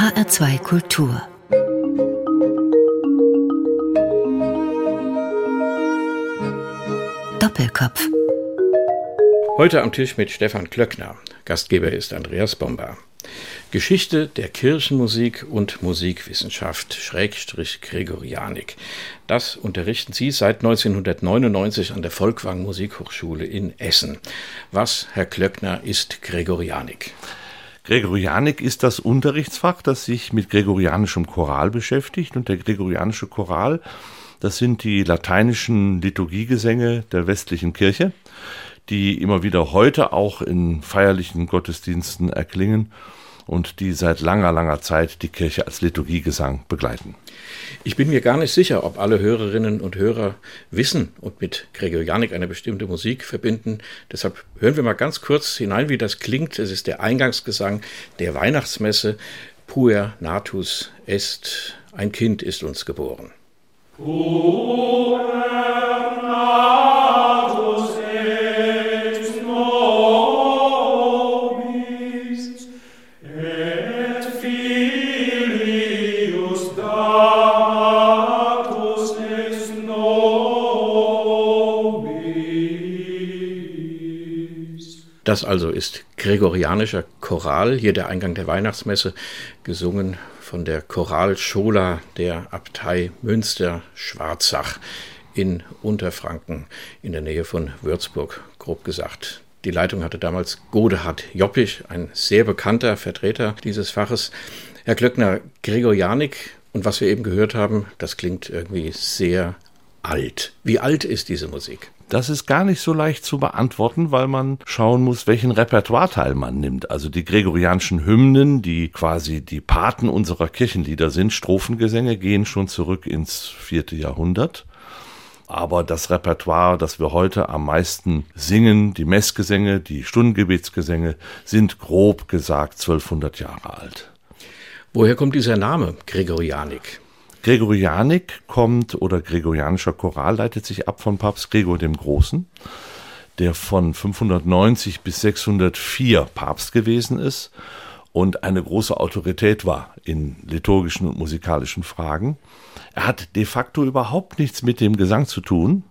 HR2 Kultur Doppelkopf Heute am Tisch mit Stefan Klöckner. Gastgeber ist Andreas Bomber. Geschichte der Kirchenmusik und Musikwissenschaft, Schrägstrich Gregorianik. Das unterrichten Sie seit 1999 an der Volkwang Musikhochschule in Essen. Was, Herr Klöckner, ist Gregorianik? Gregorianik ist das Unterrichtsfach, das sich mit gregorianischem Choral beschäftigt. Und der gregorianische Choral, das sind die lateinischen Liturgiegesänge der westlichen Kirche, die immer wieder heute auch in feierlichen Gottesdiensten erklingen und die seit langer, langer Zeit die Kirche als Liturgiegesang begleiten. Ich bin mir gar nicht sicher, ob alle Hörerinnen und Hörer wissen und mit Gregorianik eine bestimmte Musik verbinden. Deshalb hören wir mal ganz kurz hinein, wie das klingt. Es ist der Eingangsgesang der Weihnachtsmesse. Puer natus est, ein Kind ist uns geboren. Puer Das also ist gregorianischer Choral, hier der Eingang der Weihnachtsmesse, gesungen von der Choralschola der Abtei Münster-Schwarzach in Unterfranken in der Nähe von Würzburg, grob gesagt. Die Leitung hatte damals Godehard Joppich, ein sehr bekannter Vertreter dieses Faches. Herr Klöckner, Gregorianik und was wir eben gehört haben, das klingt irgendwie sehr alt. Wie alt ist diese Musik? Das ist gar nicht so leicht zu beantworten, weil man schauen muss, welchen Repertoireteil man nimmt. Also die gregorianischen Hymnen, die quasi die Paten unserer Kirchenlieder sind, Strophengesänge, gehen schon zurück ins vierte Jahrhundert. Aber das Repertoire, das wir heute am meisten singen, die Messgesänge, die Stundengebetsgesänge, sind grob gesagt 1200 Jahre alt. Woher kommt dieser Name Gregorianik? Gregorianik kommt oder gregorianischer Choral leitet sich ab von Papst Gregor dem Großen, der von 590 bis 604 Papst gewesen ist und eine große Autorität war in liturgischen und musikalischen Fragen. Er hat de facto überhaupt nichts mit dem Gesang zu tun,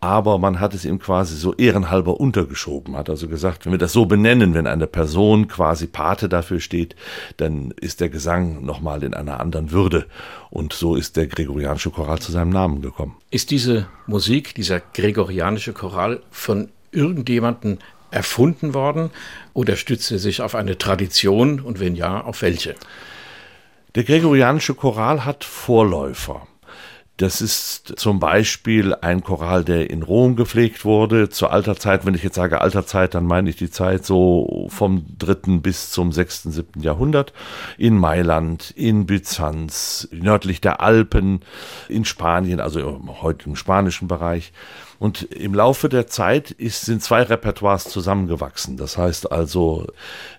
aber man hat es ihm quasi so ehrenhalber untergeschoben, hat also gesagt, wenn wir das so benennen, wenn eine Person quasi Pate dafür steht, dann ist der Gesang nochmal in einer anderen Würde. Und so ist der gregorianische Choral zu seinem Namen gekommen. Ist diese Musik, dieser gregorianische Choral von irgendjemandem erfunden worden oder stützt er sich auf eine Tradition und wenn ja, auf welche? Der gregorianische Choral hat Vorläufer. Das ist zum Beispiel ein Choral, der in Rom gepflegt wurde. Zu alter Zeit, wenn ich jetzt sage alter Zeit, dann meine ich die Zeit so vom dritten bis zum sechsten, siebten Jahrhundert. In Mailand, in Byzanz, nördlich der Alpen, in Spanien, also im spanischen Bereich. Und im Laufe der Zeit ist, sind zwei Repertoires zusammengewachsen. Das heißt also,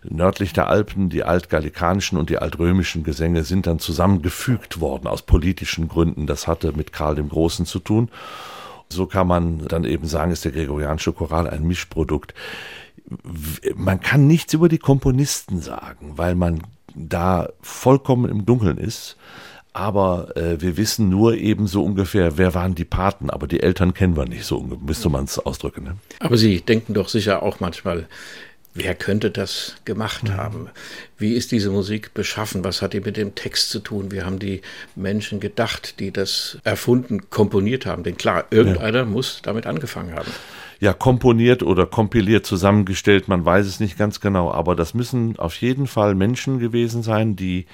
nördlich der Alpen, die altgallikanischen und die altrömischen Gesänge sind dann zusammengefügt worden aus politischen Gründen. Das hatte mit Karl dem Großen zu tun. So kann man dann eben sagen, ist der gregorianische Choral ein Mischprodukt. Man kann nichts über die Komponisten sagen, weil man da vollkommen im Dunkeln ist aber äh, wir wissen nur eben so ungefähr, wer waren die Paten, aber die Eltern kennen wir nicht, so müsste man es ausdrücken. Ne? Aber Sie denken doch sicher auch manchmal, wer könnte das gemacht haben? Wie ist diese Musik beschaffen? Was hat die mit dem Text zu tun? Wie haben die Menschen gedacht, die das erfunden, komponiert haben? Denn klar, irgendeiner ja. muss damit angefangen haben ja komponiert oder kompiliert zusammengestellt, man weiß es nicht ganz genau, aber das müssen auf jeden Fall Menschen gewesen sein, die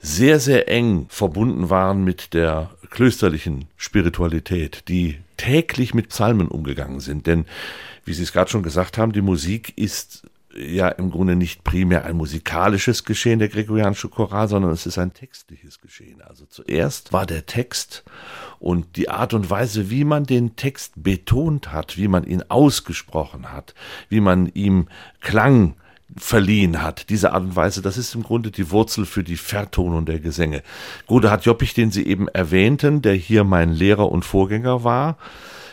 sehr, sehr eng verbunden waren mit der klösterlichen Spiritualität, die täglich mit Psalmen umgegangen sind. Denn, wie Sie es gerade schon gesagt haben, die Musik ist ja im Grunde nicht primär ein musikalisches Geschehen, der gregorianische Choral, sondern es ist ein textliches Geschehen. Also zuerst war der Text und die Art und Weise, wie man den Text betont hat, wie man ihn ausgesprochen hat, wie man ihm Klang verliehen hat. Diese Art und Weise, das ist im Grunde die Wurzel für die Vertonung der Gesänge. Gode hat Joppich, den Sie eben erwähnten, der hier mein Lehrer und Vorgänger war,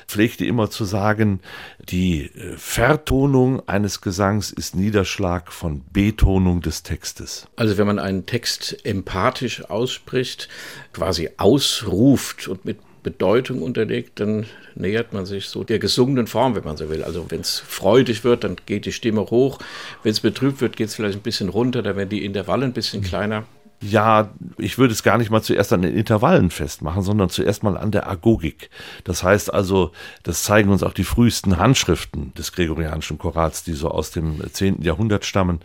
pflegte immer zu sagen, die äh, Vertonung eines Gesangs ist Niederschlag von Betonung des Textes. Also wenn man einen Text empathisch ausspricht, quasi ausruft und mit Bedeutung unterlegt, dann nähert man sich so der gesungenen Form, wenn man so will. Also wenn es freudig wird, dann geht die Stimme hoch. Wenn es betrübt wird, geht es vielleicht ein bisschen runter, dann werden die Intervalle ein bisschen kleiner. Ja, ich würde es gar nicht mal zuerst an den Intervallen festmachen, sondern zuerst mal an der Agogik. Das heißt also, das zeigen uns auch die frühesten Handschriften des gregorianischen Chorals, die so aus dem 10. Jahrhundert stammen.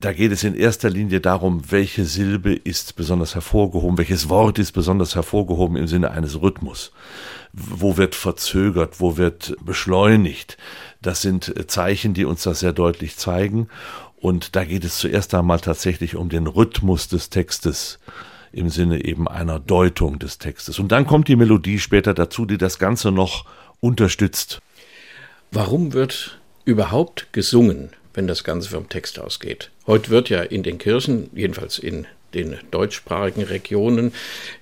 Da geht es in erster Linie darum, welche Silbe ist besonders hervorgehoben, welches Wort ist besonders hervorgehoben im Sinne eines Rhythmus. Wo wird verzögert, wo wird beschleunigt. Das sind Zeichen, die uns das sehr deutlich zeigen. Und da geht es zuerst einmal tatsächlich um den Rhythmus des Textes im Sinne eben einer Deutung des Textes. Und dann kommt die Melodie später dazu, die das Ganze noch unterstützt. Warum wird überhaupt gesungen, wenn das Ganze vom Text ausgeht? Heute wird ja in den Kirchen, jedenfalls in den deutschsprachigen Regionen.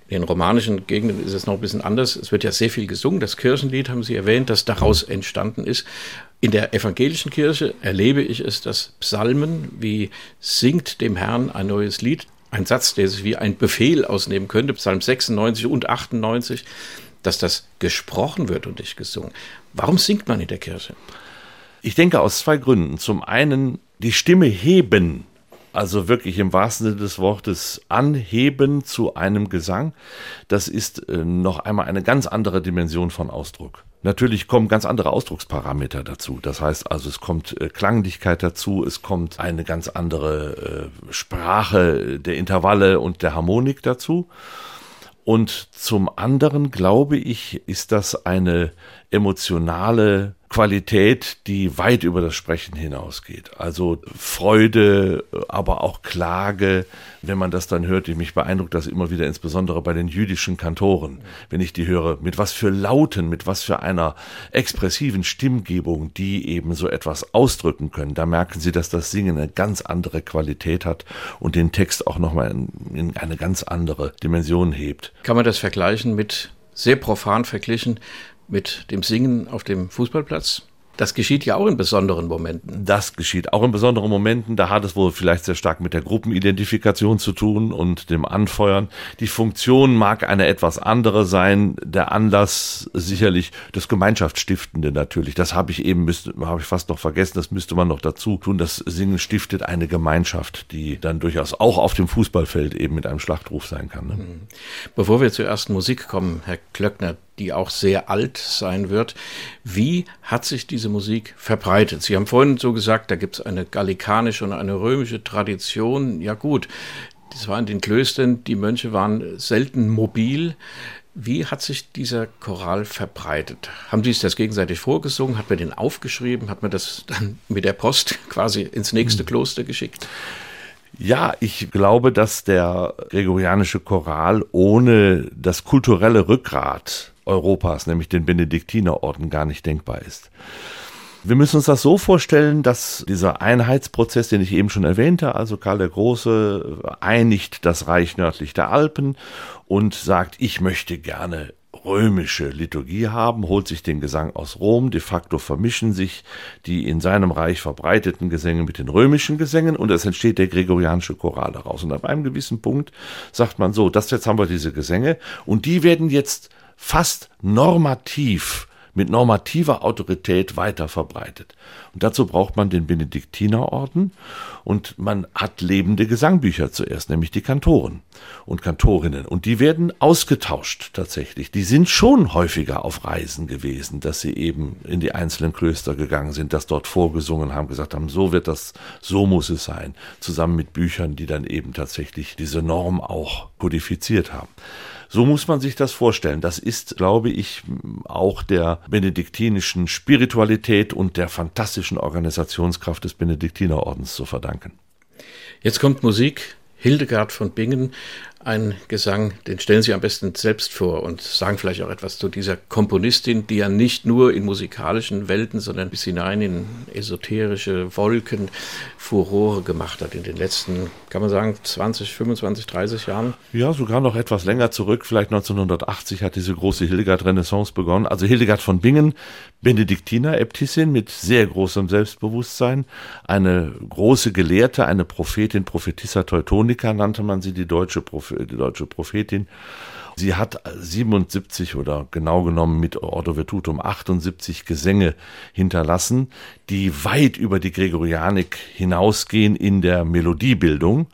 In den romanischen Gegenden ist es noch ein bisschen anders. Es wird ja sehr viel gesungen. Das Kirchenlied haben Sie erwähnt, das daraus entstanden ist. In der evangelischen Kirche erlebe ich es, dass Psalmen wie singt dem Herrn ein neues Lied, ein Satz, der sich wie ein Befehl ausnehmen könnte, Psalm 96 und 98, dass das gesprochen wird und nicht gesungen. Warum singt man in der Kirche? Ich denke aus zwei Gründen. Zum einen die Stimme heben also wirklich im wahrsten Sinne des Wortes anheben zu einem Gesang, das ist äh, noch einmal eine ganz andere Dimension von Ausdruck. Natürlich kommen ganz andere Ausdrucksparameter dazu. Das heißt also, es kommt äh, Klanglichkeit dazu, es kommt eine ganz andere äh, Sprache der Intervalle und der Harmonik dazu. Und zum anderen glaube ich, ist das eine emotionale Qualität, die weit über das Sprechen hinausgeht. Also Freude, aber auch Klage. Wenn man das dann hört, mich beeindruckt das immer wieder, insbesondere bei den jüdischen Kantoren, wenn ich die höre, mit was für Lauten, mit was für einer expressiven Stimmgebung, die eben so etwas ausdrücken können. Da merken Sie, dass das Singen eine ganz andere Qualität hat und den Text auch nochmal in, in eine ganz andere Dimension hebt. Kann man das vergleichen mit sehr profan verglichen mit dem Singen auf dem Fußballplatz. Das geschieht ja auch in besonderen Momenten. Das geschieht auch in besonderen Momenten. Da hat es wohl vielleicht sehr stark mit der Gruppenidentifikation zu tun und dem Anfeuern. Die Funktion mag eine etwas andere sein. Der Anlass sicherlich das Gemeinschaftsstiftende natürlich. Das habe ich eben, habe ich fast noch vergessen. Das müsste man noch dazu tun. Das Singen stiftet eine Gemeinschaft, die dann durchaus auch auf dem Fußballfeld eben mit einem Schlachtruf sein kann. Ne? Mhm. Bevor wir zur ersten Musik kommen, Herr Klöckner, die auch sehr alt sein wird. Wie hat sich diese Musik verbreitet? Sie haben vorhin so gesagt, da gibt es eine gallikanische und eine römische Tradition. Ja gut, das war in den Klöstern, die Mönche waren selten mobil. Wie hat sich dieser Choral verbreitet? Haben Sie es das gegenseitig vorgesungen? Hat man den aufgeschrieben? Hat man das dann mit der Post quasi ins nächste hm. Kloster geschickt? Ja, ich glaube, dass der gregorianische Choral ohne das kulturelle Rückgrat Europas, nämlich den Benediktinerorden, gar nicht denkbar ist. Wir müssen uns das so vorstellen, dass dieser Einheitsprozess, den ich eben schon erwähnte, also Karl der Große einigt das Reich nördlich der Alpen und sagt, ich möchte gerne römische Liturgie haben, holt sich den Gesang aus Rom, de facto vermischen sich die in seinem Reich verbreiteten Gesänge mit den römischen Gesängen und es entsteht der gregorianische Choral daraus. Und ab einem gewissen Punkt sagt man so, das jetzt haben wir diese Gesänge und die werden jetzt fast normativ mit normativer Autorität weiter verbreitet. Und dazu braucht man den Benediktinerorden und man hat lebende Gesangbücher zuerst, nämlich die Kantoren und Kantorinnen. Und die werden ausgetauscht tatsächlich. Die sind schon häufiger auf Reisen gewesen, dass sie eben in die einzelnen Klöster gegangen sind, das dort vorgesungen haben, gesagt haben, so wird das, so muss es sein, zusammen mit Büchern, die dann eben tatsächlich diese Norm auch kodifiziert haben. So muss man sich das vorstellen. Das ist, glaube ich, auch der benediktinischen Spiritualität und der fantastischen Organisationskraft des Benediktinerordens zu verdanken. Jetzt kommt Musik. Hildegard von Bingen, ein Gesang, den stellen Sie am besten selbst vor und sagen vielleicht auch etwas zu dieser Komponistin, die ja nicht nur in musikalischen Welten, sondern bis hinein in esoterische Wolken Furore gemacht hat in den letzten, kann man sagen, 20, 25, 30 Jahren. Ja, sogar noch etwas länger zurück, vielleicht 1980 hat diese große Hildegard-Renaissance begonnen. Also Hildegard von Bingen, Benediktiner, Äbtissin mit sehr großem Selbstbewusstsein, eine große Gelehrte, eine Prophetin, Prophetissa Teutonica nannte man sie, die deutsche Prophetin die deutsche Prophetin. Sie hat 77 oder genau genommen mit Ordo Virtutum 78 Gesänge hinterlassen, die weit über die Gregorianik hinausgehen in der Melodiebildung,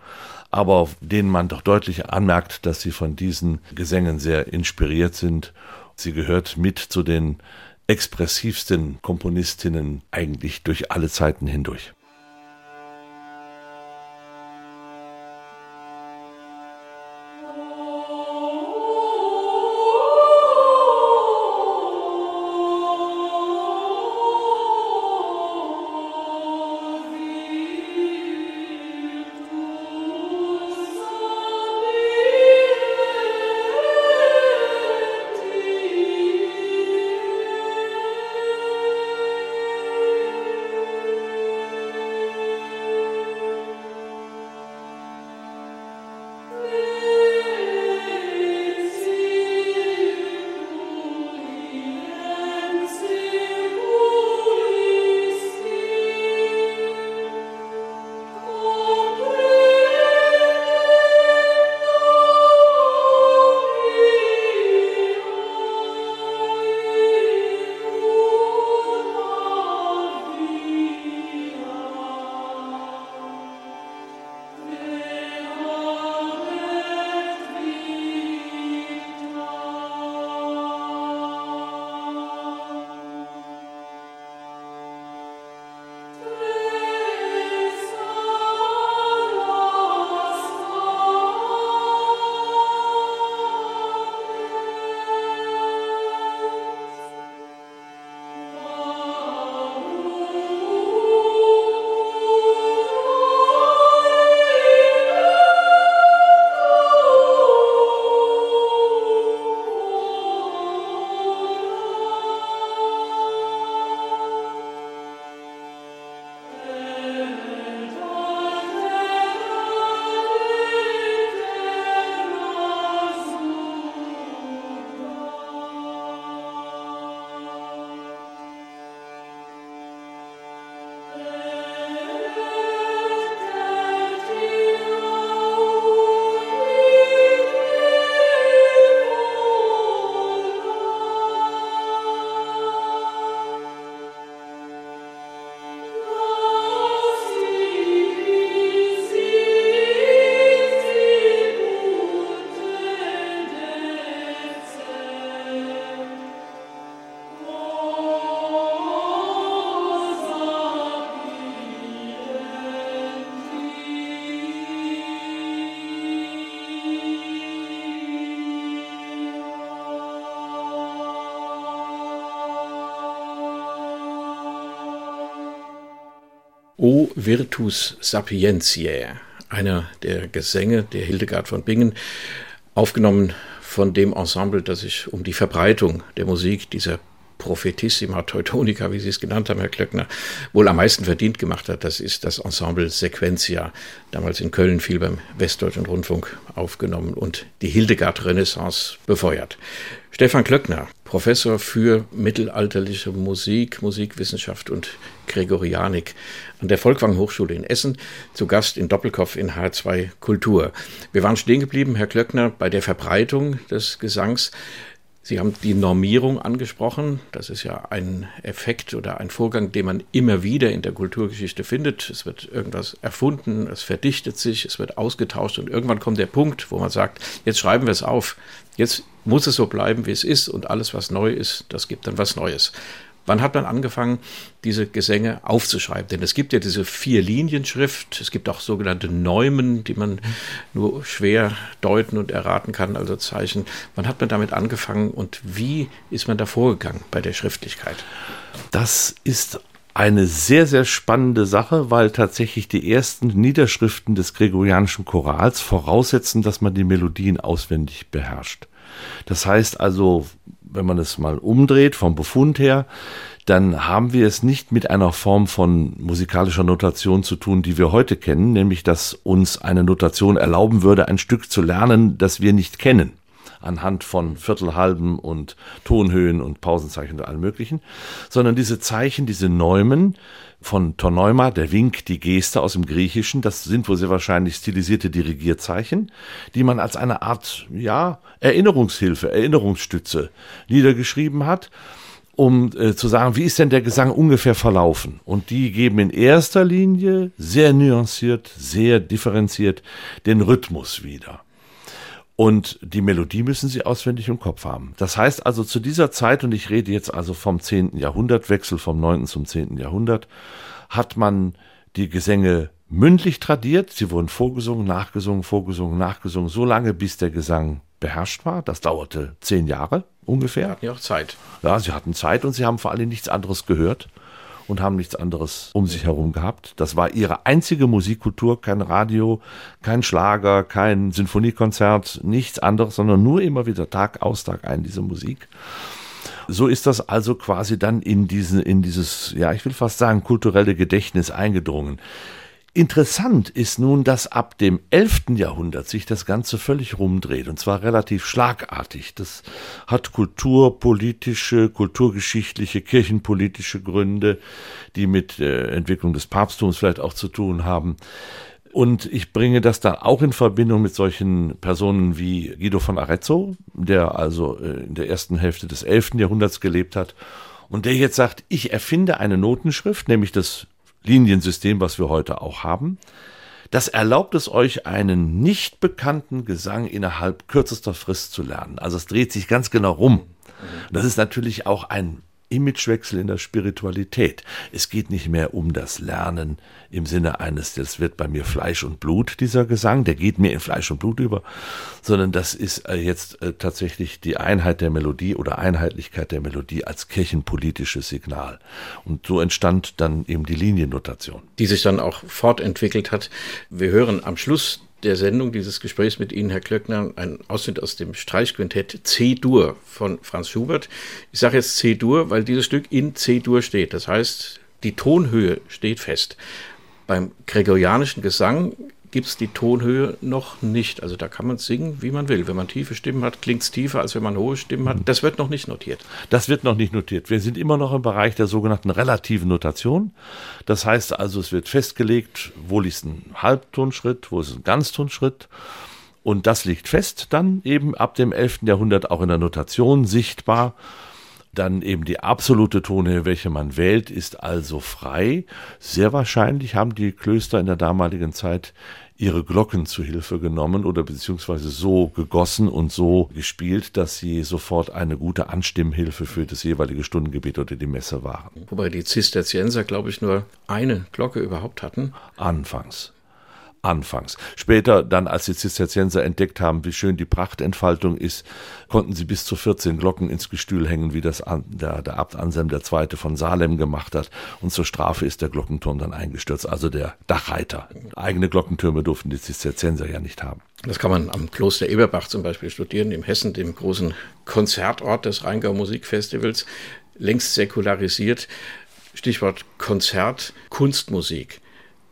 aber denen man doch deutlich anmerkt, dass sie von diesen Gesängen sehr inspiriert sind. Sie gehört mit zu den expressivsten Komponistinnen eigentlich durch alle Zeiten hindurch. O Virtus Sapientiae, einer der Gesänge der Hildegard von Bingen, aufgenommen von dem Ensemble, das sich um die Verbreitung der Musik dieser Prophetissima Teutonica, wie Sie es genannt haben, Herr Klöckner, wohl am meisten verdient gemacht hat. Das ist das Ensemble Sequentia, damals in Köln viel beim Westdeutschen Rundfunk aufgenommen und die Hildegard-Renaissance befeuert. Stefan Klöckner, Professor für mittelalterliche Musik, Musikwissenschaft und Gregorianik an der Volkwang Hochschule in Essen, zu Gast in Doppelkopf in H2 Kultur. Wir waren stehen geblieben, Herr Klöckner, bei der Verbreitung des Gesangs. Sie haben die Normierung angesprochen. Das ist ja ein Effekt oder ein Vorgang, den man immer wieder in der Kulturgeschichte findet. Es wird irgendwas erfunden, es verdichtet sich, es wird ausgetauscht und irgendwann kommt der Punkt, wo man sagt, jetzt schreiben wir es auf. Jetzt muss es so bleiben, wie es ist und alles, was neu ist, das gibt dann was Neues. Wann hat man angefangen, diese Gesänge aufzuschreiben? Denn es gibt ja diese Vier-Linien-Schrift, es gibt auch sogenannte Neumen, die man nur schwer deuten und erraten kann, also Zeichen. Wann hat man damit angefangen und wie ist man da vorgegangen bei der Schriftlichkeit? Das ist eine sehr, sehr spannende Sache, weil tatsächlich die ersten Niederschriften des gregorianischen Chorals voraussetzen, dass man die Melodien auswendig beherrscht. Das heißt also, wenn man es mal umdreht vom Befund her, dann haben wir es nicht mit einer Form von musikalischer Notation zu tun, die wir heute kennen, nämlich dass uns eine Notation erlauben würde, ein Stück zu lernen, das wir nicht kennen anhand von Viertelhalben und Tonhöhen und Pausenzeichen und allem möglichen, sondern diese Zeichen, diese Neumen von Toneuma, der Wink, die Geste aus dem Griechischen, das sind wohl sehr wahrscheinlich stilisierte Dirigierzeichen, die man als eine Art, ja, Erinnerungshilfe, Erinnerungsstütze niedergeschrieben hat um äh, zu sagen, wie ist denn der Gesang ungefähr verlaufen? Und die geben in erster Linie sehr nuanciert, sehr differenziert den Rhythmus wieder. Und die Melodie müssen sie auswendig im Kopf haben. Das heißt also zu dieser Zeit, und ich rede jetzt also vom 10. Jahrhundert, Wechsel vom 9. zum 10. Jahrhundert, hat man die Gesänge mündlich tradiert. Sie wurden vorgesungen, nachgesungen, vorgesungen, nachgesungen, so lange, bis der Gesang beherrscht war. Das dauerte zehn Jahre ungefähr. Sie hatten ja auch Zeit. Ja, sie hatten Zeit und sie haben vor allem nichts anderes gehört und haben nichts anderes um sich herum gehabt. Das war ihre einzige Musikkultur, kein Radio, kein Schlager, kein Sinfoniekonzert, nichts anderes, sondern nur immer wieder Tag aus, Tag ein diese Musik. So ist das also quasi dann in, diesen, in dieses, ja, ich will fast sagen, kulturelle Gedächtnis eingedrungen. Interessant ist nun, dass ab dem 11. Jahrhundert sich das Ganze völlig rumdreht und zwar relativ schlagartig. Das hat kulturpolitische, kulturgeschichtliche, kirchenpolitische Gründe, die mit der Entwicklung des Papsttums vielleicht auch zu tun haben. Und ich bringe das dann auch in Verbindung mit solchen Personen wie Guido von Arezzo, der also äh, in der ersten Hälfte des 11. Jahrhunderts gelebt hat und der jetzt sagt, ich erfinde eine Notenschrift, nämlich das Liniensystem, was wir heute auch haben. Das erlaubt es euch, einen nicht bekannten Gesang innerhalb kürzester Frist zu lernen. Also es dreht sich ganz genau rum. Das ist natürlich auch ein Imagewechsel in der Spiritualität. Es geht nicht mehr um das Lernen im Sinne eines, das wird bei mir Fleisch und Blut, dieser Gesang, der geht mir in Fleisch und Blut über, sondern das ist äh, jetzt äh, tatsächlich die Einheit der Melodie oder Einheitlichkeit der Melodie als kirchenpolitisches Signal. Und so entstand dann eben die Liniennotation. Die sich dann auch fortentwickelt hat. Wir hören am Schluss der Sendung, dieses Gesprächs mit Ihnen, Herr Klöckner, ein Ausschnitt aus dem Streichquintett C-Dur von Franz Schubert. Ich sage jetzt C-Dur, weil dieses Stück in C-Dur steht. Das heißt, die Tonhöhe steht fest. Beim gregorianischen Gesang gibt es die Tonhöhe noch nicht. Also da kann man singen, wie man will. Wenn man tiefe Stimmen hat, klingt es tiefer, als wenn man hohe Stimmen hat. Das wird noch nicht notiert. Das wird noch nicht notiert. Wir sind immer noch im Bereich der sogenannten relativen Notation. Das heißt also, es wird festgelegt, wo liegt ein Halbtonschritt, wo ist ein Ganztonschritt. Und das liegt fest dann eben ab dem 11. Jahrhundert auch in der Notation sichtbar. Dann eben die absolute Tonhöhe, welche man wählt, ist also frei. Sehr wahrscheinlich haben die Klöster in der damaligen Zeit ihre Glocken zu Hilfe genommen oder beziehungsweise so gegossen und so gespielt, dass sie sofort eine gute Anstimmhilfe für das jeweilige Stundengebet oder die Messe waren. Wobei die Zisterzienser, glaube ich, nur eine Glocke überhaupt hatten. Anfangs anfangs. Später dann, als die Zisterzienser entdeckt haben, wie schön die Prachtentfaltung ist, konnten sie bis zu 14 Glocken ins Gestühl hängen, wie das der, der Abt Anselm II. von Salem gemacht hat. Und zur Strafe ist der Glockenturm dann eingestürzt, also der Dachreiter. Eigene Glockentürme durften die Zisterzienser ja nicht haben. Das kann man am Kloster Eberbach zum Beispiel studieren, im Hessen, dem großen Konzertort des Rheingau Musikfestivals, längst säkularisiert. Stichwort Konzert, Kunstmusik.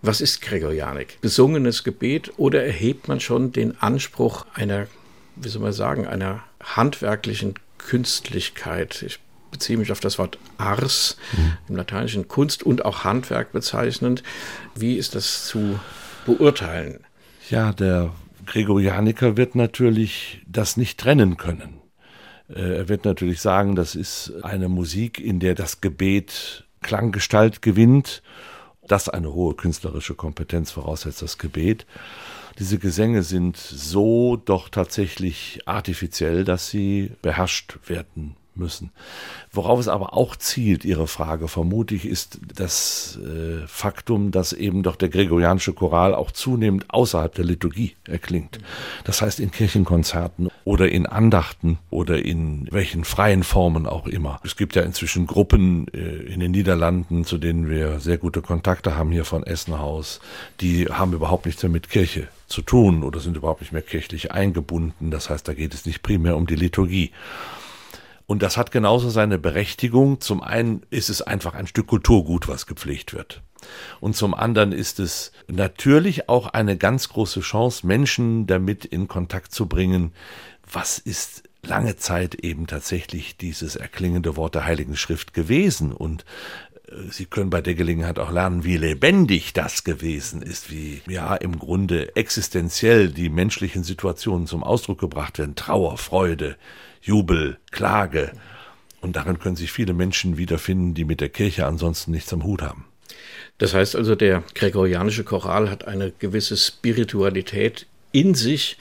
Was ist Gregorianik? Besungenes Gebet oder erhebt man schon den Anspruch einer, wie soll man sagen, einer handwerklichen Künstlichkeit? Ich beziehe mich auf das Wort Ars mhm. im lateinischen Kunst und auch Handwerk bezeichnend. Wie ist das zu beurteilen? Ja, der Gregorianiker wird natürlich das nicht trennen können. Äh, er wird natürlich sagen, das ist eine Musik, in der das Gebet Klanggestalt gewinnt das eine hohe künstlerische Kompetenz voraussetzt, das Gebet. Diese Gesänge sind so doch tatsächlich artifiziell, dass sie beherrscht werden müssen. Worauf es aber auch zielt, Ihre Frage vermutlich, ist das äh, Faktum, dass eben doch der gregorianische Choral auch zunehmend außerhalb der Liturgie erklingt. Das heißt in Kirchenkonzerten oder in Andachten oder in welchen freien Formen auch immer. Es gibt ja inzwischen Gruppen äh, in den Niederlanden, zu denen wir sehr gute Kontakte haben hier von Essenhaus. Die haben überhaupt nichts mehr mit Kirche zu tun oder sind überhaupt nicht mehr kirchlich eingebunden. Das heißt, da geht es nicht primär um die Liturgie. Und das hat genauso seine Berechtigung. Zum einen ist es einfach ein Stück Kulturgut, was gepflegt wird. Und zum anderen ist es natürlich auch eine ganz große Chance, Menschen damit in Kontakt zu bringen, was ist lange Zeit eben tatsächlich dieses erklingende Wort der Heiligen Schrift gewesen. Und Sie können bei der Gelegenheit auch lernen, wie lebendig das gewesen ist, wie ja im Grunde existenziell die menschlichen Situationen zum Ausdruck gebracht werden. Trauer, Freude, Jubel, Klage. Und darin können sich viele Menschen wiederfinden, die mit der Kirche ansonsten nichts am Hut haben. Das heißt also, der gregorianische Choral hat eine gewisse Spiritualität in sich,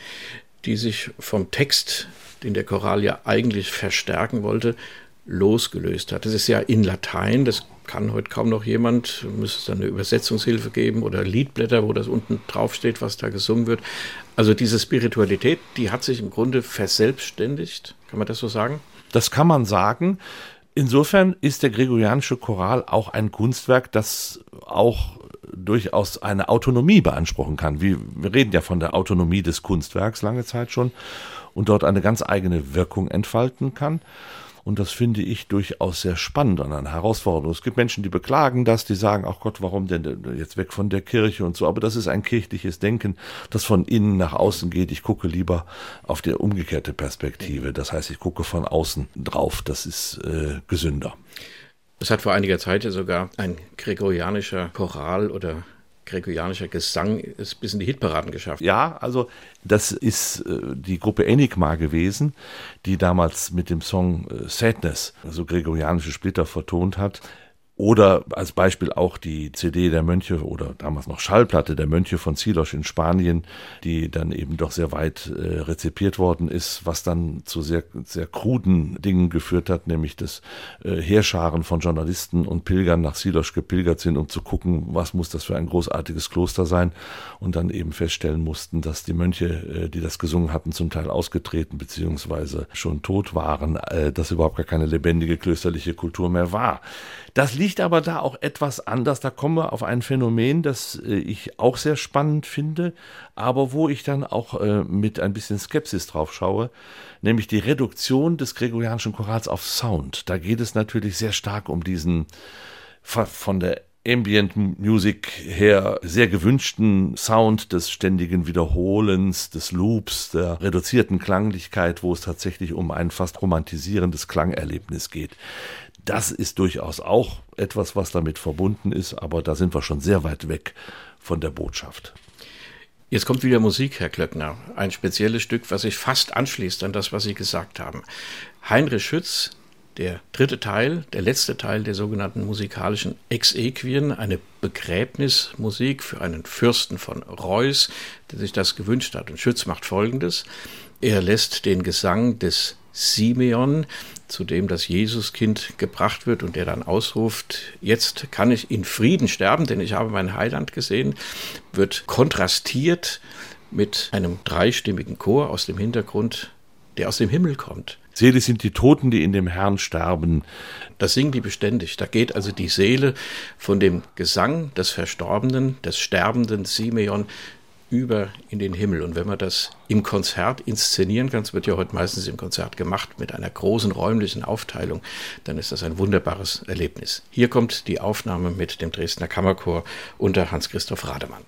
die sich vom Text, den der Choral ja eigentlich verstärken wollte, losgelöst hat. Das ist ja in Latein, das kann heute kaum noch jemand, müsste es dann eine Übersetzungshilfe geben oder Liedblätter, wo das unten draufsteht, was da gesungen wird. Also diese Spiritualität, die hat sich im Grunde verselbstständigt, kann man das so sagen? Das kann man sagen. Insofern ist der gregorianische Choral auch ein Kunstwerk, das auch durchaus eine Autonomie beanspruchen kann. Wir, wir reden ja von der Autonomie des Kunstwerks lange Zeit schon und dort eine ganz eigene Wirkung entfalten kann. Und das finde ich durchaus sehr spannend und eine Herausforderung. Es gibt Menschen, die beklagen das, die sagen, ach Gott, warum denn jetzt weg von der Kirche und so. Aber das ist ein kirchliches Denken, das von innen nach außen geht. Ich gucke lieber auf die umgekehrte Perspektive. Das heißt, ich gucke von außen drauf. Das ist äh, gesünder. Es hat vor einiger Zeit ja sogar ein gregorianischer Choral oder gregorianischer Gesang es bis in die Hitparaden geschafft. Ja, also das ist äh, die Gruppe Enigma gewesen, die damals mit dem Song äh, Sadness, also gregorianische Splitter vertont hat. Oder als Beispiel auch die CD der Mönche oder damals noch Schallplatte der Mönche von Zilos in Spanien, die dann eben doch sehr weit äh, rezipiert worden ist, was dann zu sehr, sehr kruden Dingen geführt hat, nämlich dass äh, Heerscharen von Journalisten und Pilgern nach Silos gepilgert sind, um zu gucken, was muss das für ein großartiges Kloster sein und dann eben feststellen mussten, dass die Mönche, äh, die das gesungen hatten, zum Teil ausgetreten beziehungsweise schon tot waren, äh, dass überhaupt gar keine lebendige klösterliche Kultur mehr war. Das liegt aber da auch etwas anders. Da kommen wir auf ein Phänomen, das äh, ich auch sehr spannend finde, aber wo ich dann auch äh, mit ein bisschen Skepsis drauf schaue, nämlich die Reduktion des gregorianischen Chorals auf Sound. Da geht es natürlich sehr stark um diesen von der Ambient Music her sehr gewünschten Sound des ständigen Wiederholens, des Loops, der reduzierten Klanglichkeit, wo es tatsächlich um ein fast romantisierendes Klangerlebnis geht. Das ist durchaus auch etwas, was damit verbunden ist, aber da sind wir schon sehr weit weg von der Botschaft. Jetzt kommt wieder Musik, Herr Klöckner. Ein spezielles Stück, was sich fast anschließt an das, was Sie gesagt haben. Heinrich Schütz, der dritte Teil, der letzte Teil der sogenannten musikalischen Exequien, eine Begräbnismusik für einen Fürsten von Reuß, der sich das gewünscht hat. Und Schütz macht Folgendes. Er lässt den Gesang des Simeon, zu dem das Jesuskind gebracht wird und der dann ausruft, jetzt kann ich in Frieden sterben, denn ich habe mein Heiland gesehen, wird kontrastiert mit einem dreistimmigen Chor aus dem Hintergrund, der aus dem Himmel kommt. Selig sind die Toten, die in dem Herrn sterben. Das singen die beständig. Da geht also die Seele von dem Gesang des Verstorbenen, des sterbenden Simeon über in den Himmel. Und wenn man das im Konzert inszenieren kann, es wird ja heute meistens im Konzert gemacht mit einer großen räumlichen Aufteilung, dann ist das ein wunderbares Erlebnis. Hier kommt die Aufnahme mit dem Dresdner Kammerchor unter Hans-Christoph Rademann.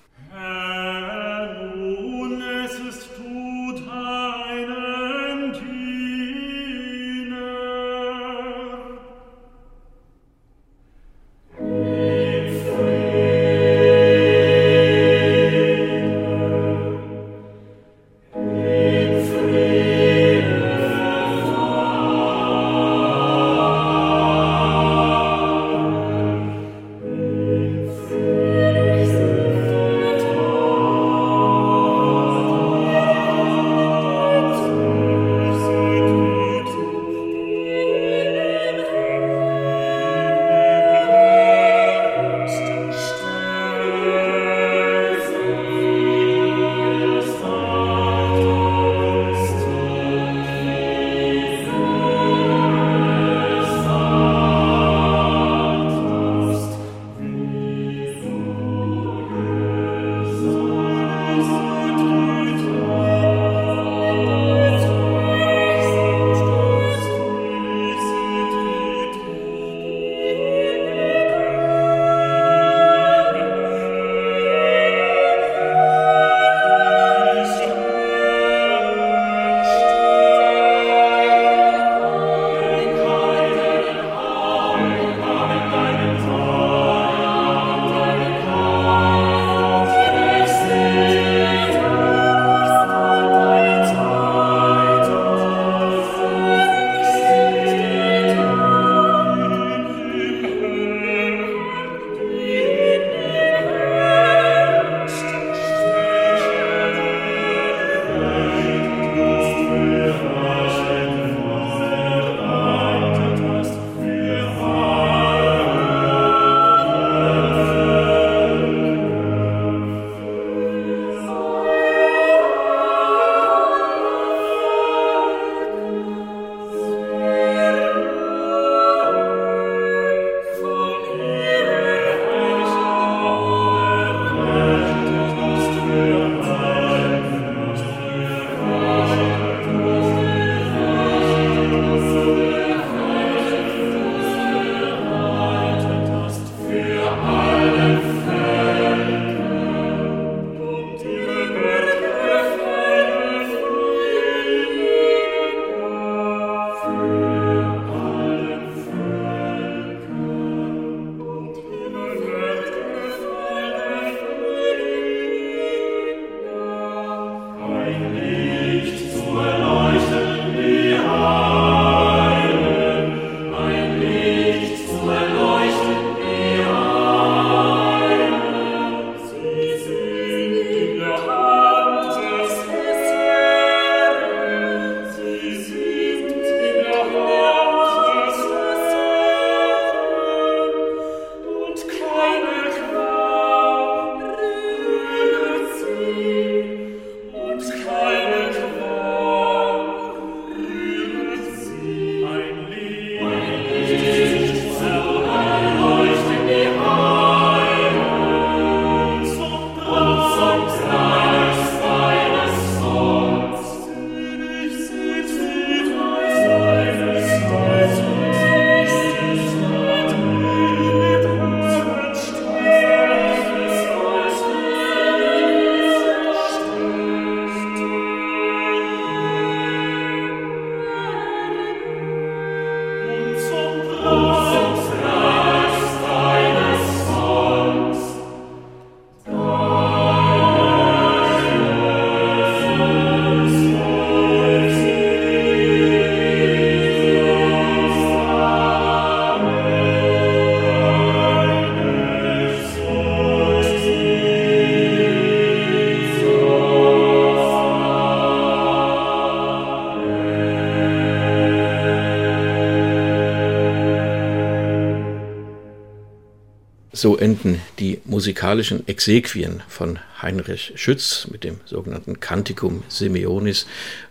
So enden die musikalischen Exequien von Heinrich Schütz mit dem sogenannten Canticum Simeonis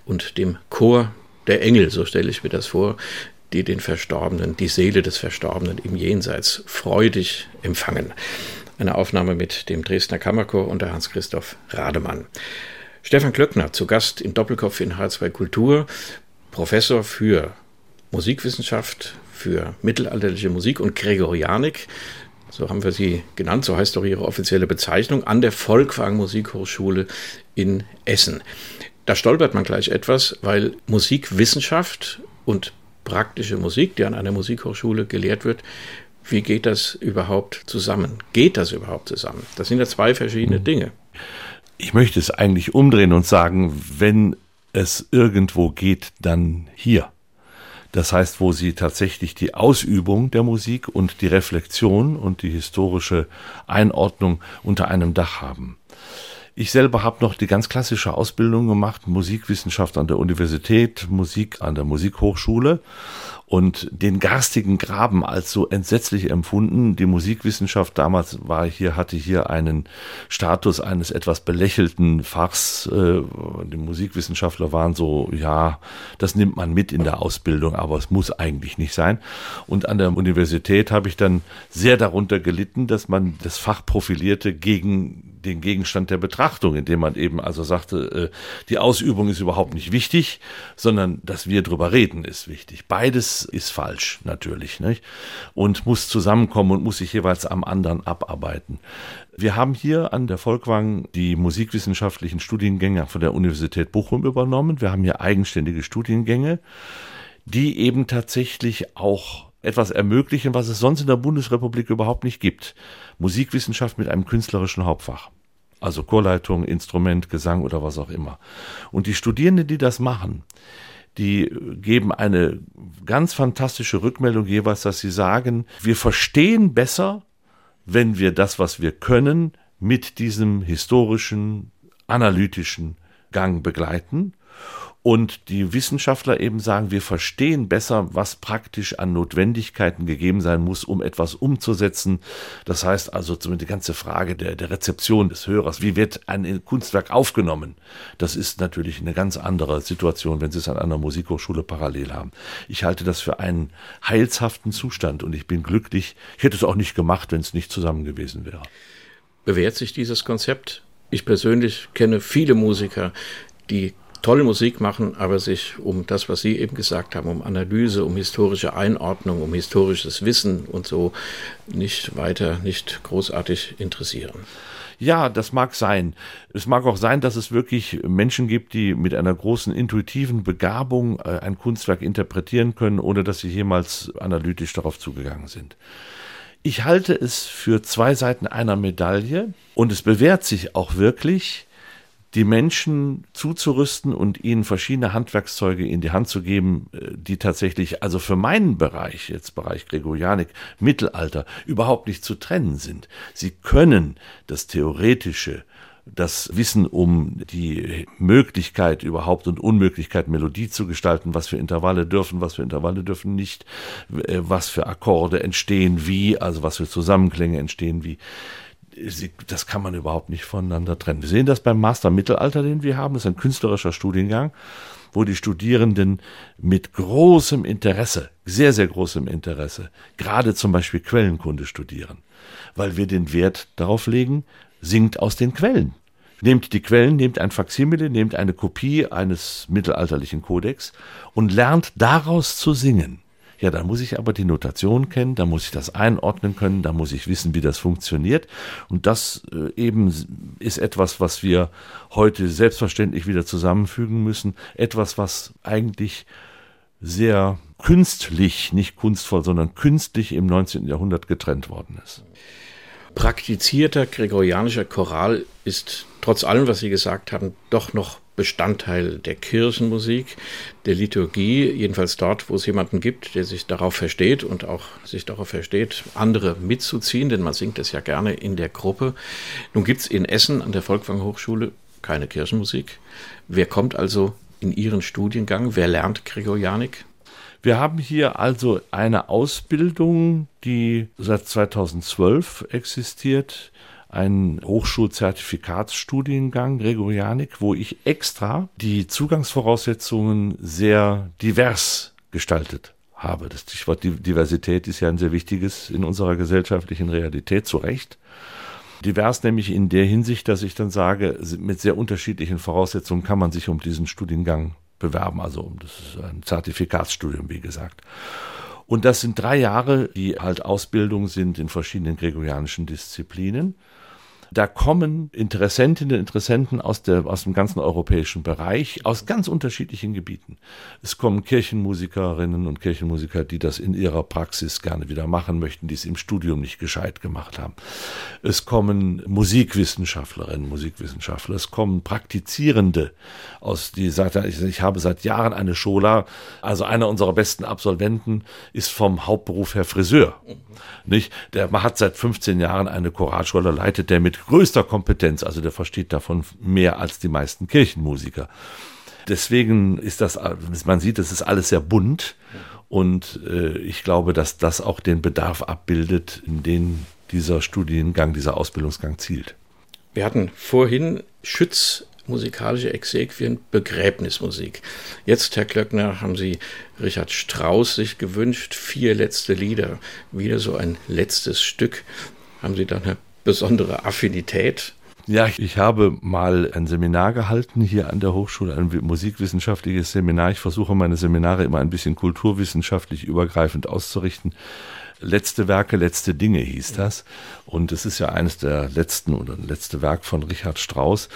und dem Chor der Engel, so stelle ich mir das vor, die den Verstorbenen, die Seele des Verstorbenen im Jenseits freudig empfangen. Eine Aufnahme mit dem Dresdner Kammerchor unter Hans-Christoph Rademann. Stefan Klöckner zu Gast im Doppelkopf in H2 Kultur, Professor für Musikwissenschaft, für mittelalterliche Musik und Gregorianik so haben wir sie genannt, so heißt doch ihre offizielle Bezeichnung, an der Volkwang Musikhochschule in Essen. Da stolpert man gleich etwas, weil Musikwissenschaft und praktische Musik, die an einer Musikhochschule gelehrt wird, wie geht das überhaupt zusammen? Geht das überhaupt zusammen? Das sind ja zwei verschiedene Dinge. Ich möchte es eigentlich umdrehen und sagen, wenn es irgendwo geht, dann hier. Das heißt, wo sie tatsächlich die Ausübung der Musik und die Reflexion und die historische Einordnung unter einem Dach haben. Ich selber habe noch die ganz klassische Ausbildung gemacht, Musikwissenschaft an der Universität, Musik an der Musikhochschule und den garstigen Graben als so entsetzlich empfunden. Die Musikwissenschaft damals war hier, hatte hier einen Status eines etwas belächelten Fachs. Äh, die Musikwissenschaftler waren so, ja, das nimmt man mit in der Ausbildung, aber es muss eigentlich nicht sein. Und an der Universität habe ich dann sehr darunter gelitten, dass man das Fach profilierte gegen den Gegenstand der Betrachtung, indem man eben also sagte, äh, die Ausübung ist überhaupt nicht wichtig, sondern dass wir drüber reden ist wichtig. Beides ist falsch natürlich nicht? und muss zusammenkommen und muss sich jeweils am anderen abarbeiten. Wir haben hier an der Volkwang die musikwissenschaftlichen Studiengänge von der Universität Bochum übernommen. Wir haben hier eigenständige Studiengänge, die eben tatsächlich auch etwas ermöglichen, was es sonst in der Bundesrepublik überhaupt nicht gibt. Musikwissenschaft mit einem künstlerischen Hauptfach. Also Chorleitung, Instrument, Gesang oder was auch immer. Und die Studierenden, die das machen, die geben eine ganz fantastische Rückmeldung jeweils, dass sie sagen, wir verstehen besser, wenn wir das, was wir können, mit diesem historischen, analytischen Gang begleiten und die Wissenschaftler eben sagen, wir verstehen besser, was praktisch an Notwendigkeiten gegeben sein muss, um etwas umzusetzen. Das heißt also die ganze Frage der, der Rezeption des Hörers, wie wird ein Kunstwerk aufgenommen? Das ist natürlich eine ganz andere Situation, wenn Sie es an einer Musikhochschule parallel haben. Ich halte das für einen heilshaften Zustand und ich bin glücklich. Ich hätte es auch nicht gemacht, wenn es nicht zusammen gewesen wäre. Bewährt sich dieses Konzept? Ich persönlich kenne viele Musiker, die tolle Musik machen, aber sich um das, was Sie eben gesagt haben, um Analyse, um historische Einordnung, um historisches Wissen und so nicht weiter, nicht großartig interessieren. Ja, das mag sein. Es mag auch sein, dass es wirklich Menschen gibt, die mit einer großen intuitiven Begabung äh, ein Kunstwerk interpretieren können, ohne dass sie jemals analytisch darauf zugegangen sind. Ich halte es für zwei Seiten einer Medaille und es bewährt sich auch wirklich, die Menschen zuzurüsten und ihnen verschiedene Handwerkszeuge in die Hand zu geben, äh, die tatsächlich, also für meinen Bereich, jetzt Bereich Gregorianik, Mittelalter, überhaupt nicht zu trennen sind. Sie können das Theoretische, das Wissen um die Möglichkeit überhaupt und Unmöglichkeit, Melodie zu gestalten, was für Intervalle dürfen, was für Intervalle dürfen nicht, äh, was für Akkorde entstehen wie, also was für Zusammenklänge entstehen wie das kann man überhaupt nicht voneinander trennen. Wir sehen das beim Master Mittelalter, den wir haben. Das ist ein künstlerischer Studiengang, wo die Studierenden mit großem Interesse, sehr, sehr großem Interesse, gerade zum Beispiel Quellenkunde studieren, weil wir den Wert darauf legen, singt aus den Quellen. Nehmt die Quellen, nehmt ein Faksimile, nehmt eine Kopie eines mittelalterlichen Kodex und lernt daraus zu singen. Ja, dann muss ich aber die Notation kennen, da muss ich das einordnen können, da muss ich wissen, wie das funktioniert. Und das äh, eben ist etwas, was wir heute selbstverständlich wieder zusammenfügen müssen. Etwas, was eigentlich sehr künstlich, nicht kunstvoll, sondern künstlich im 19. Jahrhundert getrennt worden ist. Praktizierter gregorianischer Choral ist trotz allem, was Sie gesagt haben, doch noch Bestandteil der Kirchenmusik, der Liturgie, jedenfalls dort, wo es jemanden gibt, der sich darauf versteht und auch sich darauf versteht, andere mitzuziehen, denn man singt es ja gerne in der Gruppe. Nun gibt es in Essen an der Volkwang Hochschule keine Kirchenmusik. Wer kommt also in Ihren Studiengang? Wer lernt Gregorianik? Wir haben hier also eine Ausbildung, die seit 2012 existiert einen Hochschulzertifikatsstudiengang Gregorianik, wo ich extra die Zugangsvoraussetzungen sehr divers gestaltet habe. Das Stichwort Diversität ist ja ein sehr wichtiges in unserer gesellschaftlichen Realität, zu Recht. Divers nämlich in der Hinsicht, dass ich dann sage, mit sehr unterschiedlichen Voraussetzungen kann man sich um diesen Studiengang bewerben. Also das ist ein Zertifikatsstudium, wie gesagt. Und das sind drei Jahre, die halt Ausbildung sind in verschiedenen gregorianischen Disziplinen. Da kommen Interessentinnen und Interessenten aus, der, aus dem ganzen europäischen Bereich, aus ganz unterschiedlichen Gebieten. Es kommen Kirchenmusikerinnen und Kirchenmusiker, die das in ihrer Praxis gerne wieder machen möchten, die es im Studium nicht gescheit gemacht haben. Es kommen Musikwissenschaftlerinnen, Musikwissenschaftler, es kommen Praktizierende aus die seit, ich habe seit Jahren eine Schola, also einer unserer besten Absolventen ist vom Hauptberuf her Friseur. Nicht? Der hat seit 15 Jahren eine Choralschule, leitet der mit größter Kompetenz, also der versteht davon mehr als die meisten Kirchenmusiker. Deswegen ist das, man sieht, das ist alles sehr bunt und äh, ich glaube, dass das auch den Bedarf abbildet, in den dieser Studiengang, dieser Ausbildungsgang zielt. Wir hatten vorhin Schütz musikalische Exequien Begräbnismusik. Jetzt, Herr Klöckner, haben Sie Richard Strauss sich gewünscht, vier letzte Lieder, wieder so ein letztes Stück. Haben Sie da eine besondere Affinität? Ja, ich habe mal ein Seminar gehalten hier an der Hochschule, ein musikwissenschaftliches Seminar. Ich versuche meine Seminare immer ein bisschen kulturwissenschaftlich übergreifend auszurichten. Letzte Werke, letzte Dinge hieß das. Und es ist ja eines der letzten oder letzte Werk von Richard Strauss.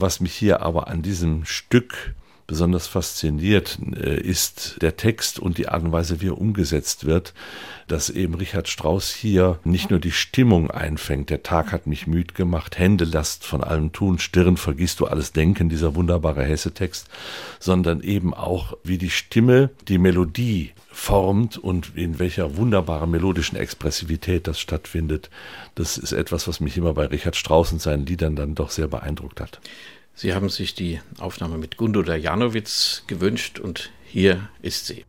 Was mich hier aber an diesem Stück besonders fasziniert, äh, ist der Text und die Art und Weise, wie er umgesetzt wird, dass eben Richard Strauss hier nicht nur die Stimmung einfängt, der Tag hat mich müd gemacht, Hände lasst von allem tun, Stirn vergisst du alles Denken, dieser wunderbare Hesse-Text, sondern eben auch, wie die Stimme die Melodie formt und in welcher wunderbaren melodischen Expressivität das stattfindet. Das ist etwas, was mich immer bei Richard Strauss und seinen Liedern dann doch sehr beeindruckt hat. Sie haben sich die Aufnahme mit Gundula Janowitz gewünscht und hier ist sie.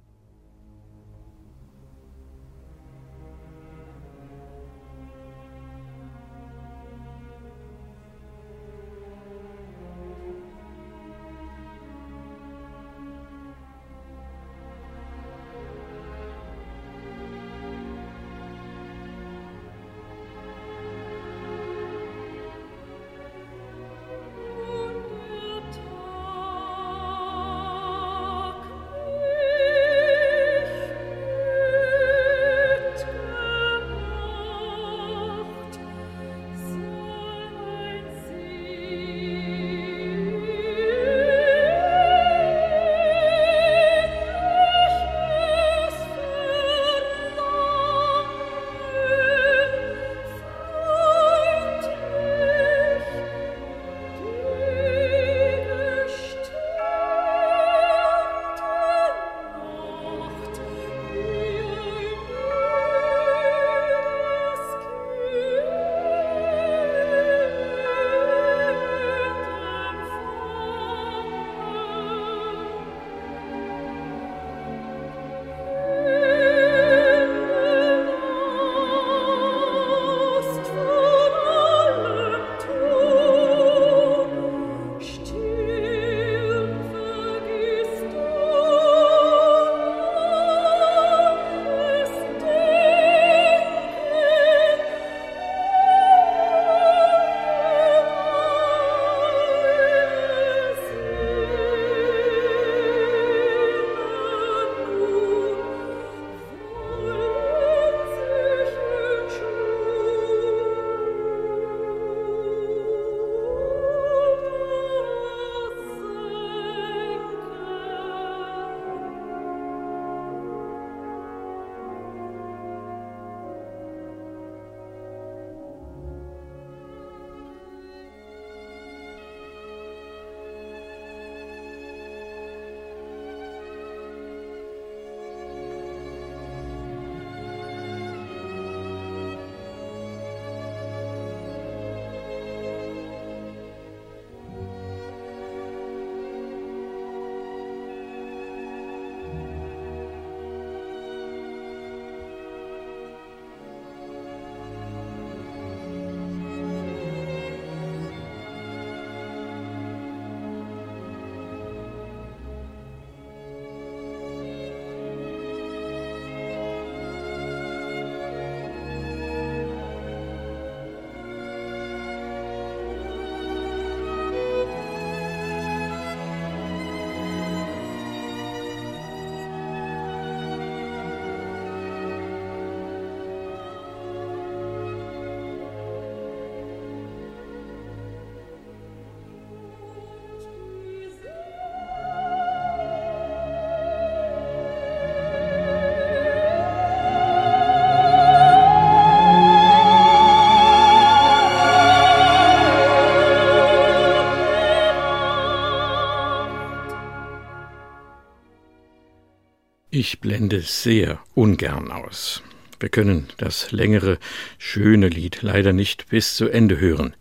Ich blende sehr ungern aus. Wir können das längere, schöne Lied leider nicht bis zu Ende hören.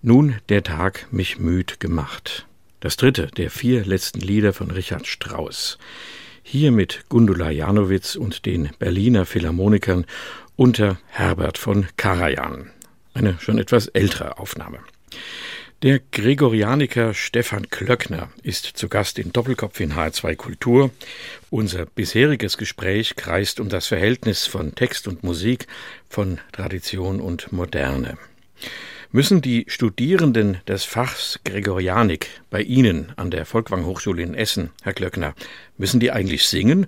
Nun der Tag mich müd gemacht. Das dritte der vier letzten Lieder von Richard Strauss. Hier mit Gundula Janowitz und den Berliner Philharmonikern unter Herbert von Karajan. Eine schon etwas ältere Aufnahme. Der Gregorianiker Stefan Klöckner ist zu Gast in Doppelkopf in H2 Kultur. Unser bisheriges Gespräch kreist um das Verhältnis von Text und Musik, von Tradition und Moderne. Müssen die Studierenden des Fachs Gregorianik bei Ihnen an der Volkwang Hochschule in Essen, Herr Klöckner, müssen die eigentlich singen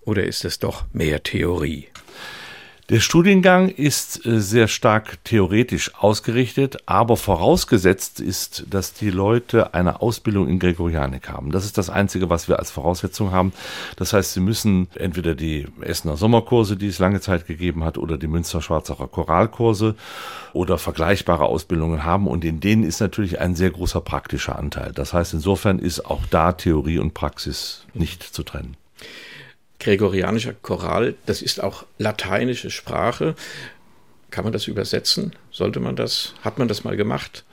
oder ist es doch mehr Theorie? Der Studiengang ist äh, sehr stark theoretisch ausgerichtet, aber vorausgesetzt ist, dass die Leute eine Ausbildung in Gregorianik haben. Das ist das Einzige, was wir als Voraussetzung haben. Das heißt, sie müssen entweder die Essener Sommerkurse, die es lange Zeit gegeben hat, oder die Münster-Schwarzacher Choralkurse oder vergleichbare Ausbildungen haben. Und in denen ist natürlich ein sehr großer praktischer Anteil. Das heißt, insofern ist auch da Theorie und Praxis nicht zu trennen gregorianischer Choral, das ist auch lateinische Sprache. Kann man das übersetzen? Sollte man das? Hat man das mal gemacht?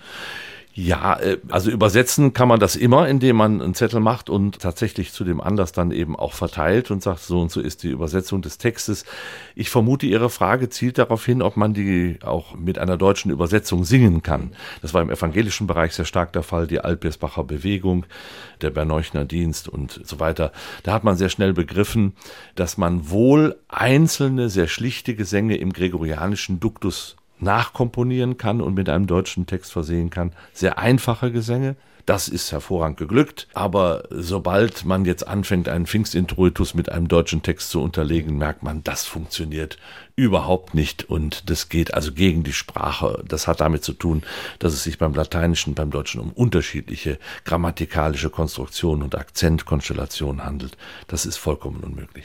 Ja, äh, also übersetzen kann man das immer, indem man einen Zettel macht und tatsächlich zu dem Anlass dann eben auch verteilt und sagt, so und so ist die Übersetzung des Textes. Ich vermute, Ihre Frage zielt darauf hin, ob man die auch mit einer deutschen Übersetzung singen kann. Das war im evangelischen Bereich sehr stark der Fall, die Alpirsbacher Bewegung, der Berneuchner Dienst und so weiter. Da hat man sehr schnell begriffen, dass man wohl einzelne, sehr schlichte Gesänge im gregorianischen Duktus nachkomponieren kann und mit einem deutschen Text versehen kann. Sehr einfache Gesänge. Das ist hervorragend geglückt. Aber sobald man jetzt anfängt, einen Pfingstintroitus mit einem deutschen Text zu unterlegen, merkt man, das funktioniert überhaupt nicht. Und das geht also gegen die Sprache. Das hat damit zu tun, dass es sich beim Lateinischen, beim Deutschen um unterschiedliche grammatikalische Konstruktionen und Akzentkonstellationen handelt. Das ist vollkommen unmöglich.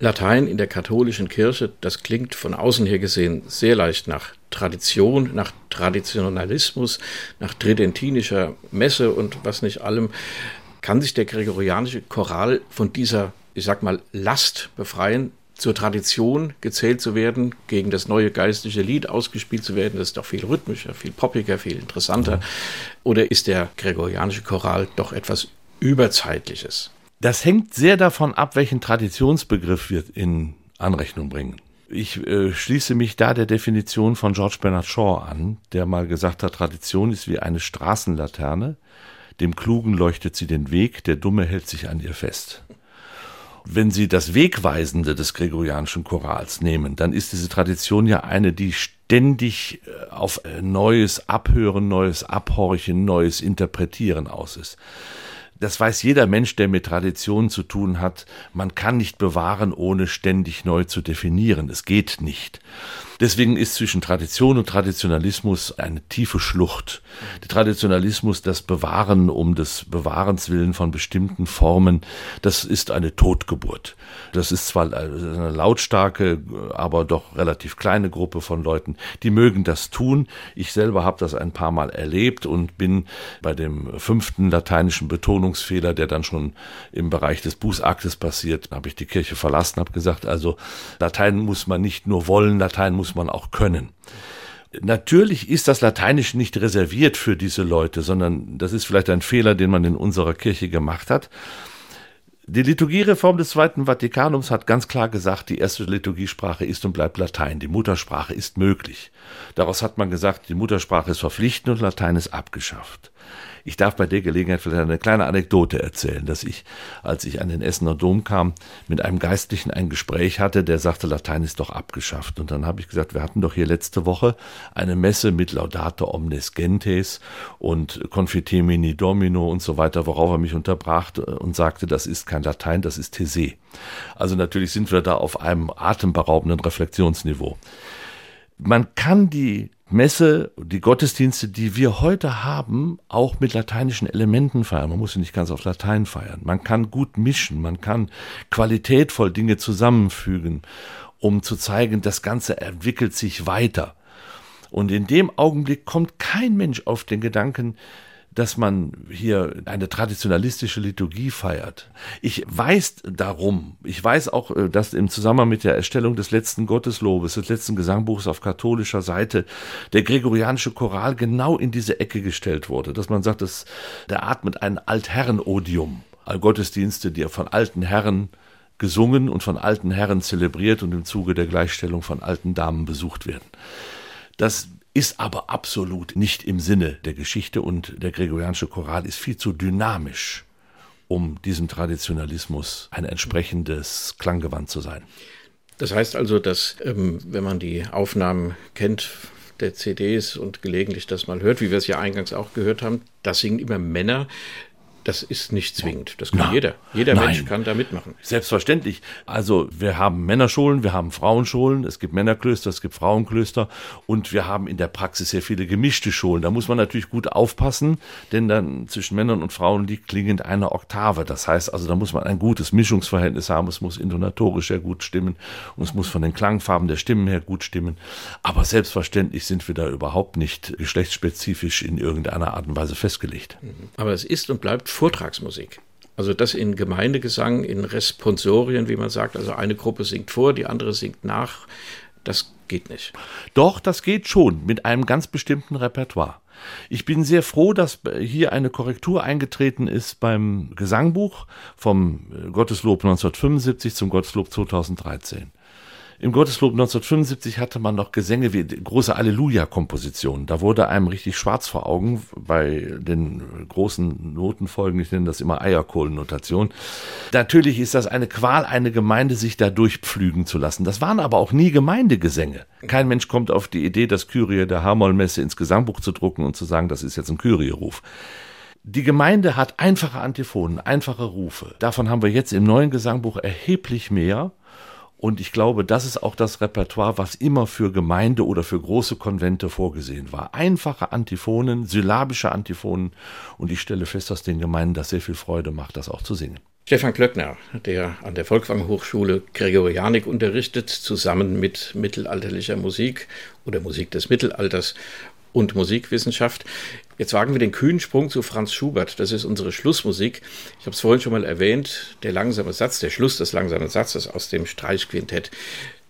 Latein in der katholischen Kirche, das klingt von außen her gesehen sehr leicht nach Tradition, nach Traditionalismus, nach tridentinischer Messe und was nicht allem. Kann sich der gregorianische Choral von dieser, ich sag mal, Last befreien, zur Tradition gezählt zu werden, gegen das neue geistliche Lied ausgespielt zu werden? Das ist doch viel rhythmischer, viel poppiger, viel interessanter. Oder ist der gregorianische Choral doch etwas Überzeitliches? Das hängt sehr davon ab, welchen Traditionsbegriff wir in Anrechnung bringen. Ich äh, schließe mich da der Definition von George Bernard Shaw an, der mal gesagt hat, Tradition ist wie eine Straßenlaterne. Dem Klugen leuchtet sie den Weg, der Dumme hält sich an ihr fest. Wenn Sie das Wegweisende des gregorianischen Chorals nehmen, dann ist diese Tradition ja eine, die ständig äh, auf äh, neues Abhören, neues Abhorchen, neues Interpretieren aus ist das weiß jeder Mensch, der mit Traditionen zu tun hat, man kann nicht bewahren, ohne ständig neu zu definieren. Es geht nicht. Deswegen ist zwischen Tradition und Traditionalismus eine tiefe Schlucht. Der Traditionalismus, das Bewahren um des Bewahrens willen von bestimmten Formen, das ist eine Totgeburt. Das ist zwar eine lautstarke, aber doch relativ kleine Gruppe von Leuten, die mögen das tun. Ich selber habe das ein paar Mal erlebt und bin bei dem fünften lateinischen Betonungsfehler, der dann schon im Bereich des Bußaktes passiert, habe ich die Kirche verlassen, habe gesagt, also Latein muss man nicht nur wollen, Latein muss man auch können. Natürlich ist das Lateinisch nicht reserviert für diese Leute, sondern das ist vielleicht ein Fehler, den man in unserer Kirche gemacht hat. Die Liturgiereform des Zweiten Vatikanums hat ganz klar gesagt, die erste Liturgiesprache ist und bleibt Latein. Die Muttersprache ist möglich. Daraus hat man gesagt, die Muttersprache ist verpflichtend und Latein ist abgeschafft. Ich darf bei der Gelegenheit vielleicht eine kleine Anekdote erzählen, dass ich, als ich an den Essener Dom kam, mit einem Geistlichen ein Gespräch hatte, der sagte, Latein ist doch abgeschafft. Und dann habe ich gesagt, wir hatten doch hier letzte Woche eine Messe mit Laudate Omnes Gentes und Confitemini Domino und so weiter, worauf er mich unterbrach und sagte, das ist kein Latein, das ist These. Also natürlich sind wir da auf einem atemberaubenden Reflexionsniveau. Man kann die Messe, die Gottesdienste, die wir heute haben, auch mit lateinischen Elementen feiern. Man muss sie nicht ganz auf Latein feiern. Man kann gut mischen, man kann qualitätvoll Dinge zusammenfügen, um zu zeigen, das Ganze entwickelt sich weiter. Und in dem Augenblick kommt kein Mensch auf den Gedanken, dass man hier eine traditionalistische Liturgie feiert. Ich weiß darum, ich weiß auch, äh, dass im Zusammenhang mit der Erstellung des letzten Gotteslobes, des letzten Gesangbuchs auf katholischer Seite, der gregorianische Choral genau in diese Ecke gestellt wurde, dass man sagt, dass der atmet ein Altherrenodium. Gottesdienste, die von alten Herren gesungen und von alten Herren zelebriert und im Zuge der Gleichstellung von alten Damen besucht werden. Das ist aber absolut nicht im Sinne der Geschichte und der gregorianische Choral ist viel zu dynamisch, um diesem Traditionalismus ein entsprechendes Klanggewand zu sein. Das heißt also, dass ähm, wenn man die Aufnahmen kennt der CDs und gelegentlich das mal hört, wie wir es ja eingangs auch gehört haben, das singen immer Männer. Das ist nicht zwingend. Das kann Na, jeder. Jeder nein. Mensch kann da mitmachen. Selbstverständlich. Also wir haben Männerschulen, wir haben Frauenschulen, es gibt Männerklöster, es gibt Frauenklöster und wir haben in der Praxis sehr viele gemischte Schulen. Da muss man natürlich gut aufpassen, denn dann zwischen Männern und Frauen liegt klingend eine Oktave. Das heißt also, da muss man ein gutes Mischungsverhältnis haben. Es muss intonatorisch sehr gut stimmen und es muss von den Klangfarben der Stimmen her gut stimmen. Aber selbstverständlich sind wir da überhaupt nicht geschlechtsspezifisch in irgendeiner Art und Weise festgelegt. Aber es ist und bleibt Vortragsmusik. Also das in Gemeindegesang, in Responsorien, wie man sagt, also eine Gruppe singt vor, die andere singt nach, das geht nicht. Doch, das geht schon mit einem ganz bestimmten Repertoire. Ich bin sehr froh, dass hier eine Korrektur eingetreten ist beim Gesangbuch vom Gotteslob 1975 zum Gotteslob 2013. Im Gotteslob 1975 hatte man noch Gesänge wie große Alleluja-Kompositionen. Da wurde einem richtig schwarz vor Augen bei den großen Notenfolgen. Ich nenne das immer Eierkohlennotation. Natürlich ist das eine Qual, eine Gemeinde sich da durchpflügen zu lassen. Das waren aber auch nie Gemeindegesänge. Kein Mensch kommt auf die Idee, das Kyrie der Hamollmesse ins Gesangbuch zu drucken und zu sagen, das ist jetzt ein Kyrie-Ruf. Die Gemeinde hat einfache Antiphonen, einfache Rufe. Davon haben wir jetzt im neuen Gesangbuch erheblich mehr. Und ich glaube, das ist auch das Repertoire, was immer für Gemeinde oder für große Konvente vorgesehen war. Einfache Antiphonen, syllabische Antiphonen. Und ich stelle fest, dass den Gemeinden das sehr viel Freude macht, das auch zu singen. Stefan Klöckner, der an der Volkwang Hochschule Gregorianik unterrichtet, zusammen mit mittelalterlicher Musik oder Musik des Mittelalters und Musikwissenschaft. Jetzt wagen wir den kühnen Sprung zu Franz Schubert. Das ist unsere Schlussmusik. Ich habe es vorhin schon mal erwähnt. Der langsame Satz, der Schluss des langsamen Satzes aus dem Streichquintett.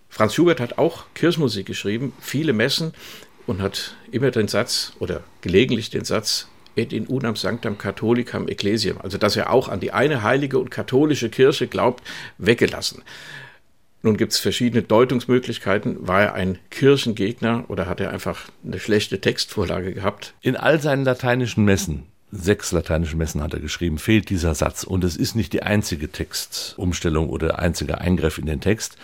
Franz Schubert hat auch Kirchenmusik geschrieben, viele Messen und hat immer den Satz oder gelegentlich den Satz et in unam sanctam catholicam ecclesiam, also dass er auch an die eine heilige und katholische Kirche glaubt, weggelassen. Nun gibt es verschiedene Deutungsmöglichkeiten. War er ein Kirchengegner oder hat er einfach eine schlechte Textvorlage gehabt? In all seinen lateinischen Messen, sechs lateinische Messen hat er geschrieben, fehlt dieser Satz. Und es ist nicht die einzige Textumstellung oder der einzige Eingriff in den Text.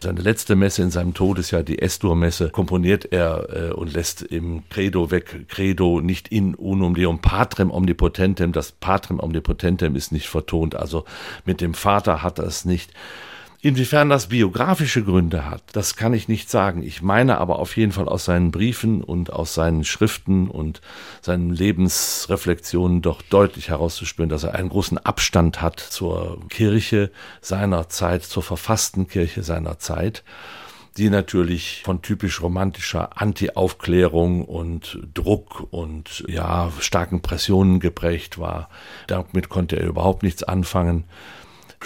Seine letzte Messe in seinem Todesjahr, die Estor-Messe, komponiert er äh, und lässt im Credo weg, Credo nicht in unum deum patrem omnipotentem. Das patrem omnipotentem ist nicht vertont. Also mit dem Vater hat er es nicht. Inwiefern das biografische Gründe hat, das kann ich nicht sagen. Ich meine aber auf jeden Fall aus seinen Briefen und aus seinen Schriften und seinen Lebensreflexionen doch deutlich herauszuspüren, dass er einen großen Abstand hat zur Kirche seiner Zeit, zur verfassten Kirche seiner Zeit die natürlich von typisch romantischer Anti-Aufklärung und Druck und ja, starken Pressionen geprägt war. Damit konnte er überhaupt nichts anfangen.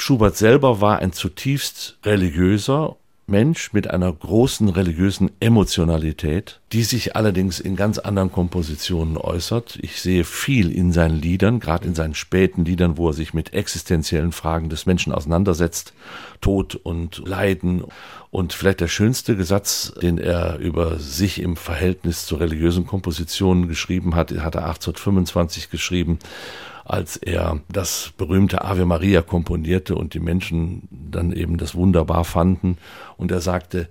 Schubert selber war ein zutiefst religiöser Mensch mit einer großen religiösen Emotionalität, die sich allerdings in ganz anderen Kompositionen äußert. Ich sehe viel in seinen Liedern, gerade in seinen späten Liedern, wo er sich mit existenziellen Fragen des Menschen auseinandersetzt, Tod und Leiden. Und vielleicht der schönste Satz, den er über sich im Verhältnis zu religiösen Kompositionen geschrieben hat, hat er 1825 geschrieben als er das berühmte Ave Maria komponierte und die Menschen dann eben das wunderbar fanden. Und er sagte,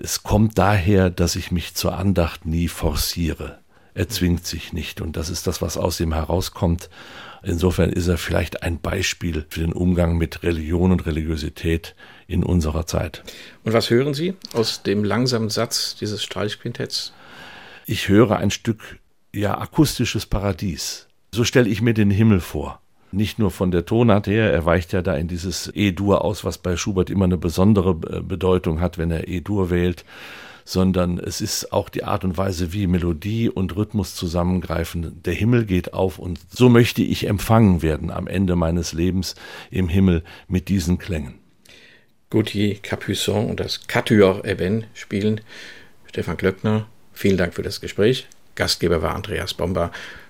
es kommt daher, dass ich mich zur Andacht nie forciere. Er zwingt sich nicht. Und das ist das, was aus ihm herauskommt. Insofern ist er vielleicht ein Beispiel für den Umgang mit Religion und Religiosität in unserer Zeit. Und was hören Sie aus dem langsamen Satz dieses Streichquintetts? Ich höre ein Stück ja akustisches Paradies. So stelle ich mir den Himmel vor. Nicht nur von der Tonart her, er weicht ja da in dieses E-Dur aus, was bei Schubert immer eine besondere Bedeutung hat, wenn er E-Dur wählt, sondern es ist auch die Art und Weise, wie Melodie und Rhythmus zusammengreifen. Der Himmel geht auf und so möchte ich empfangen werden am Ende meines Lebens im Himmel mit diesen Klängen. Gauthier Capuçon und das Quatuor Even spielen. Stefan Glöckner, vielen Dank für das Gespräch. Gastgeber war Andreas Bomber.